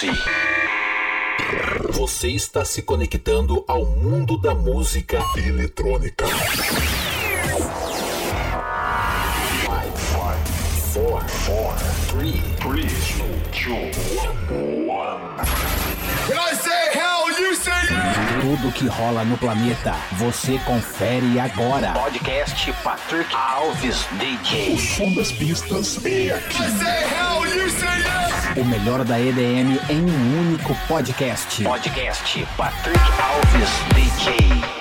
si. Você está se conectando ao mundo da música eletrônica. 5, 4, 3, 3, 2, 1. Tudo que rola no planeta, você confere agora. Podcast Patrick Alves DJ. O som das pistas é aqui. I say hell, you say o melhor da EDM em um único podcast. Podcast Patrick Alves DJ.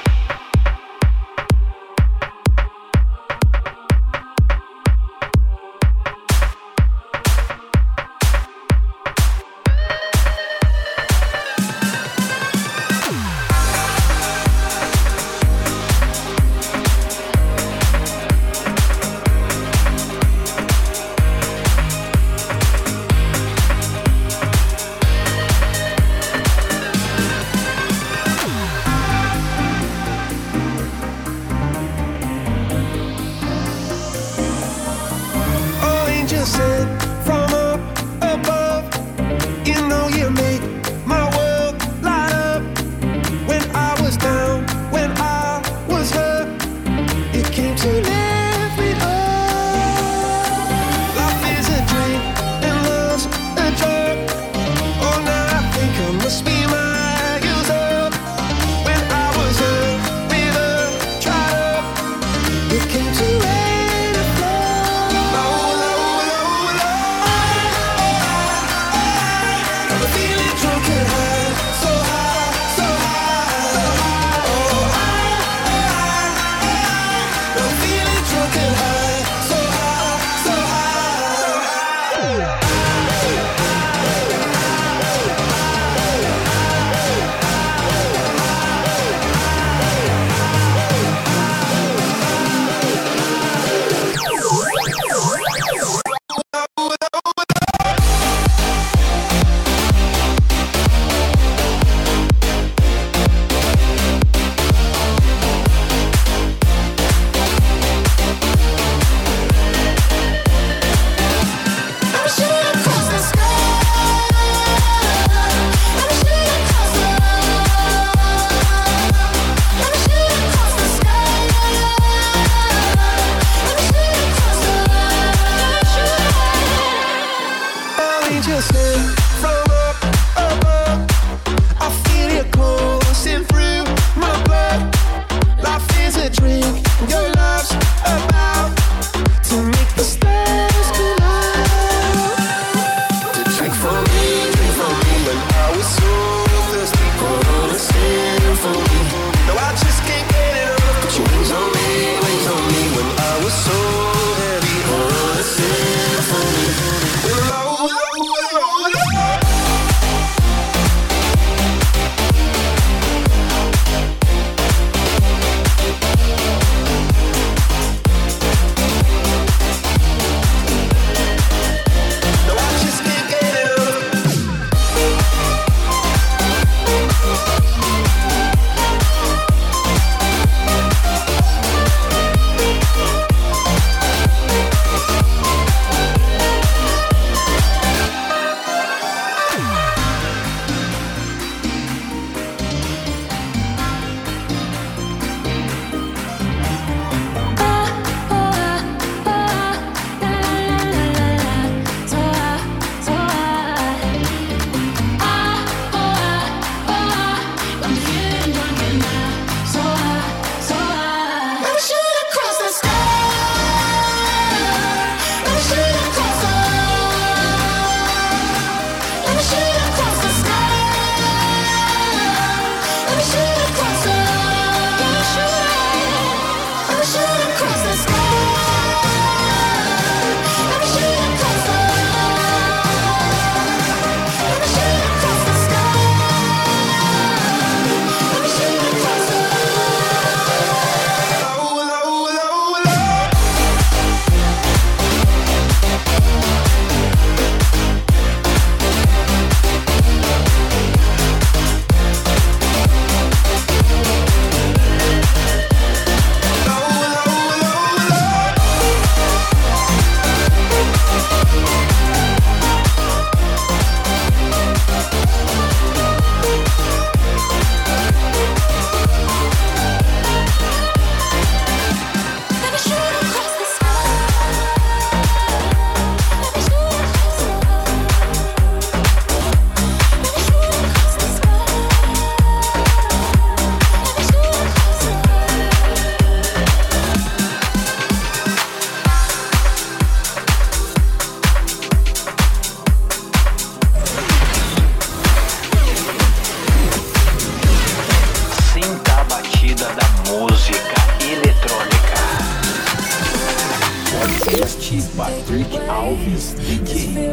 Este Patrick Alves This DJ.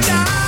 die.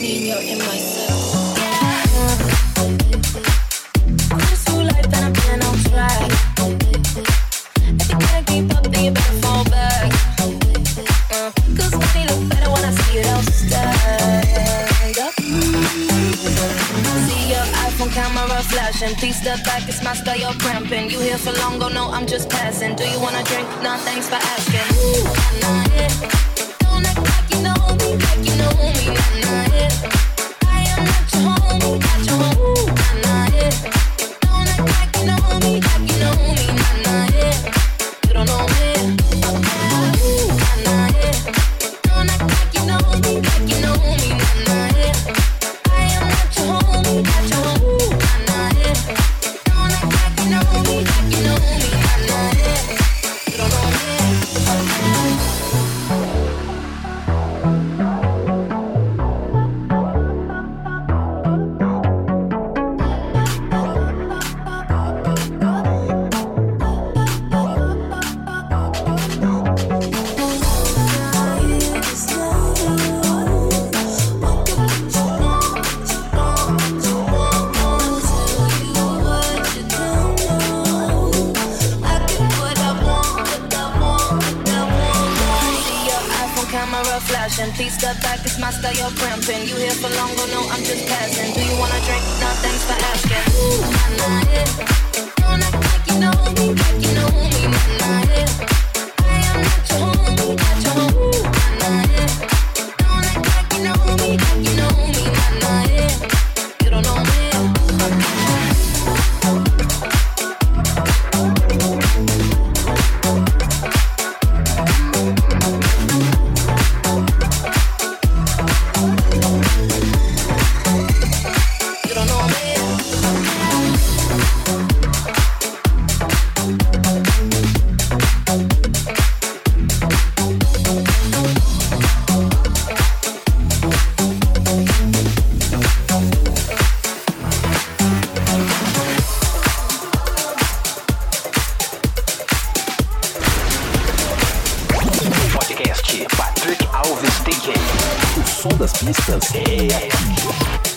Nino in my soul. Life on track. If you can't keep up, you better fall money better when I see it. See your iPhone camera flashing. Please step back, it's my style, you're cramping. You here for long, go no, I'm just passing. Do you wanna drink? Nah, thanks for asking. Ooh, nah, nah, yeah. Don't act like you know me, like you know me, nah, nah. step back, it's my style, you're cramping. You here for long, oh no, I'm just passing. Do you wanna drink? No, thanks for asking. Ooh, my night, don't act like you know me, like you know me, my night. som das pistas é aqui.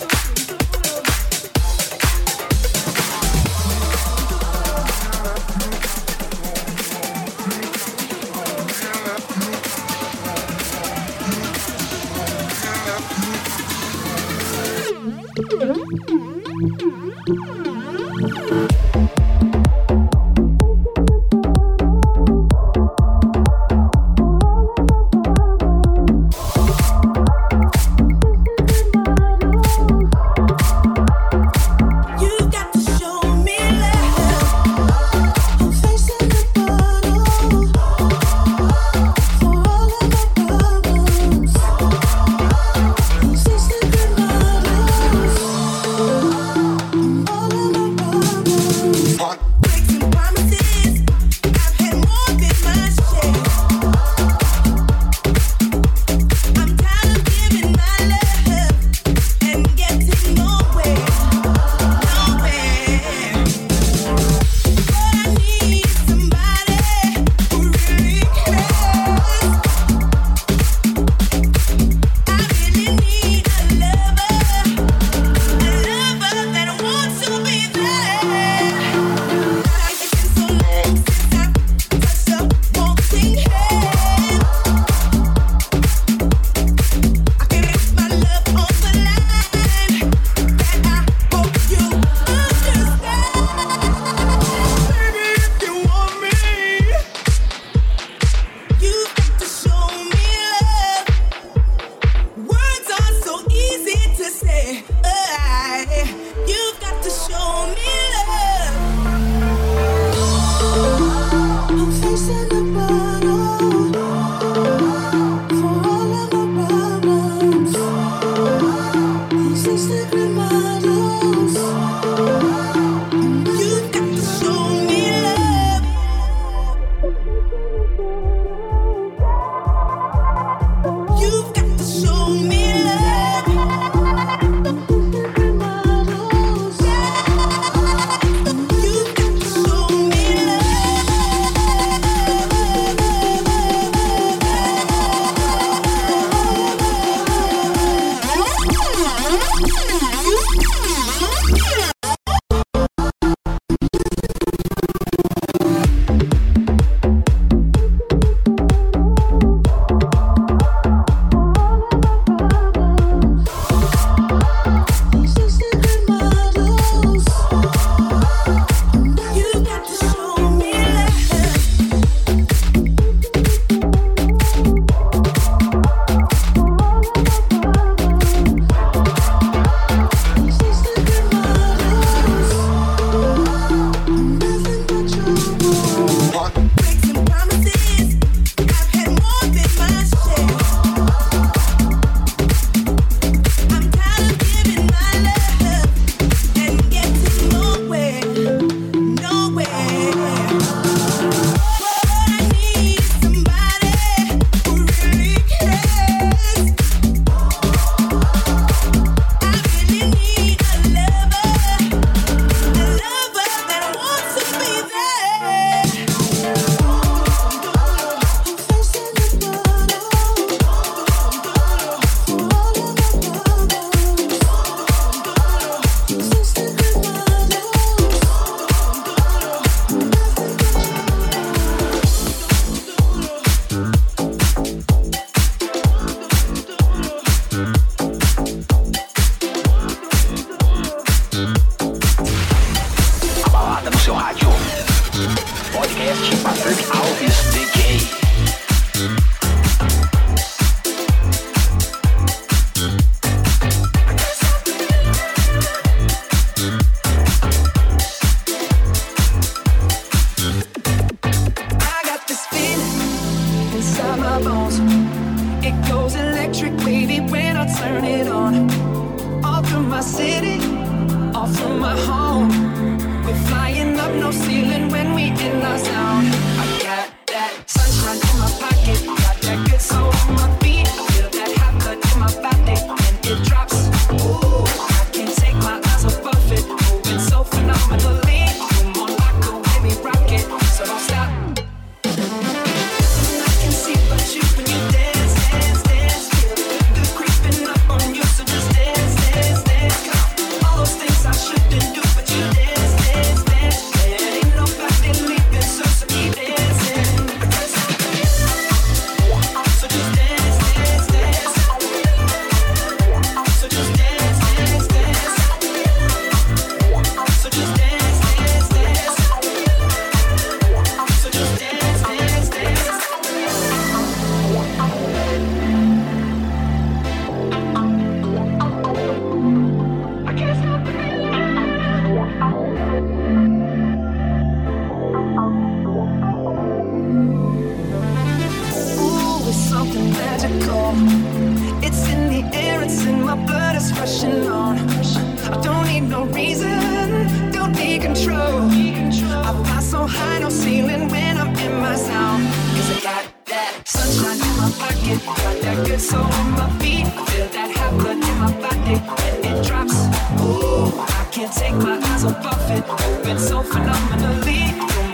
Sunshine in my pocket, got that good soul in my feet. Feel that hot blood in my body and it drops. Ooh, I can't take my eyes off it. Moving so phenomenally,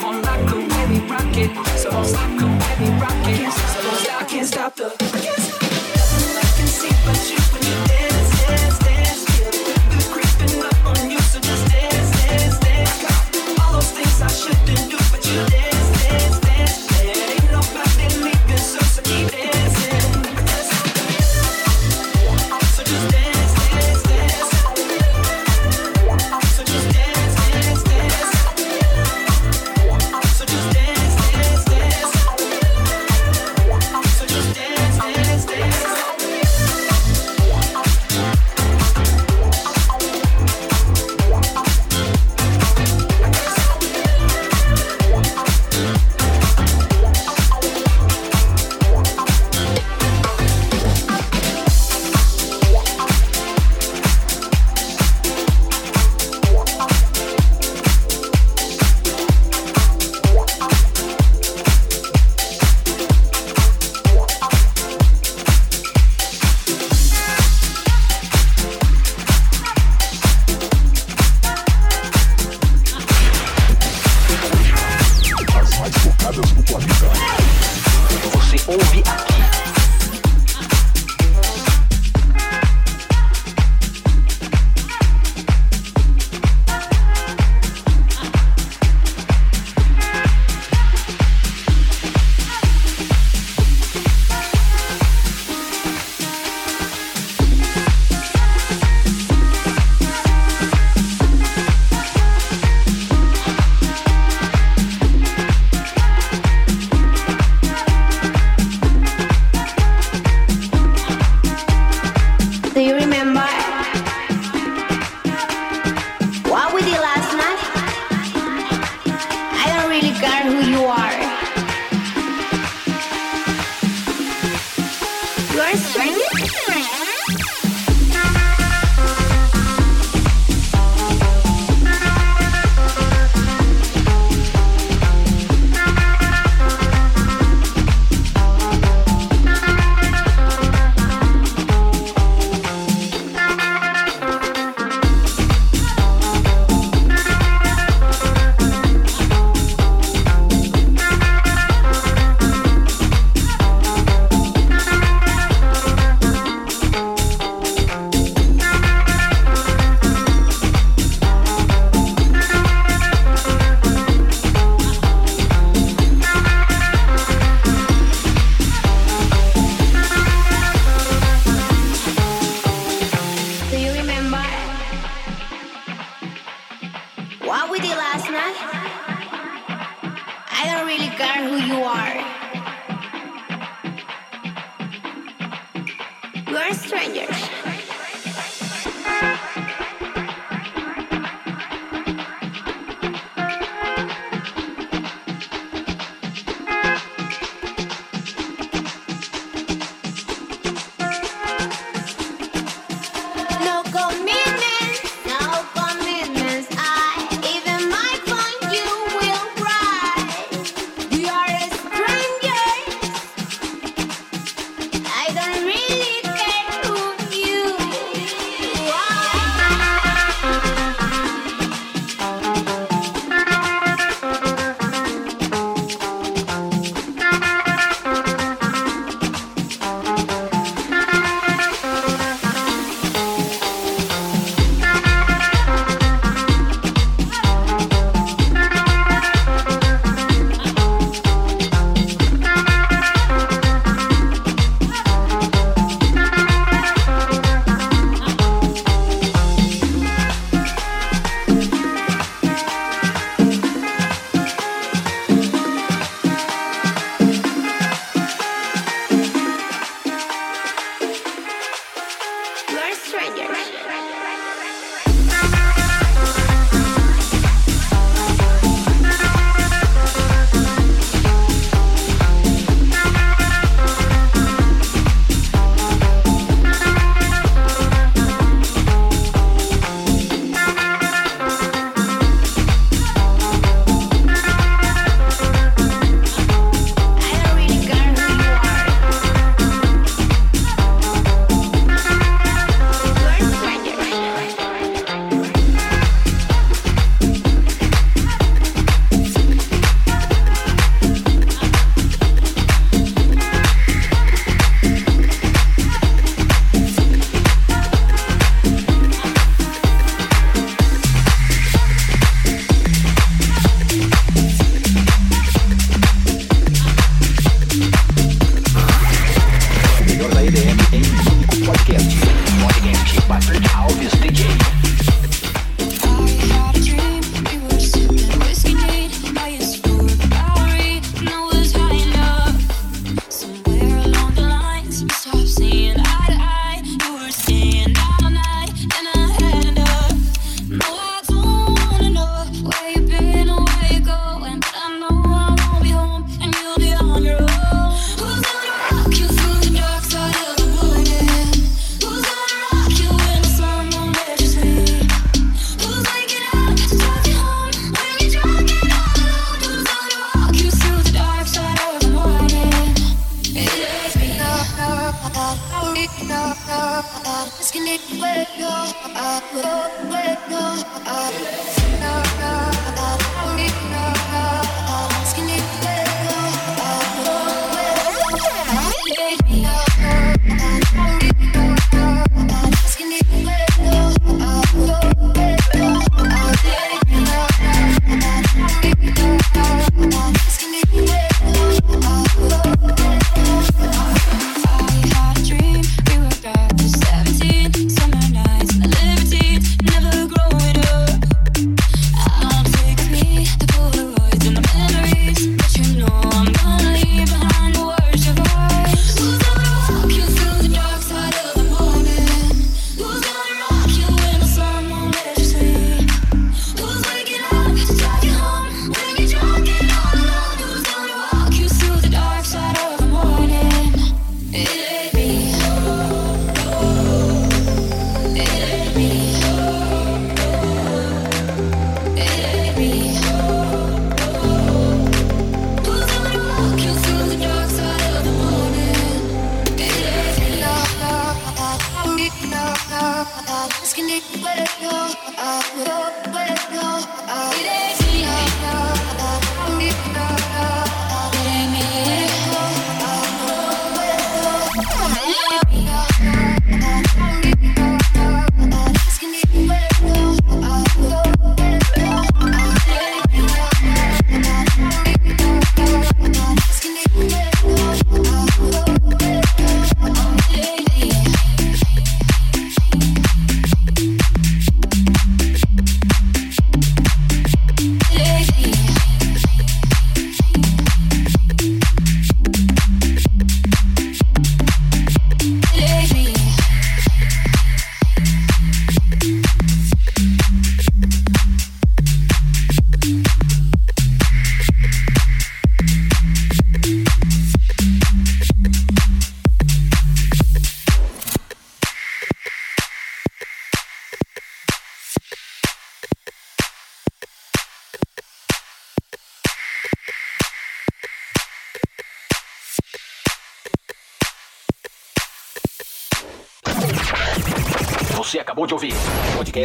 on like a baby rocket. So baby I can't stop the.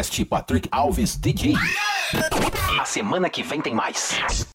Podcast Patrick Alves DJ. A semana que vem tem mais.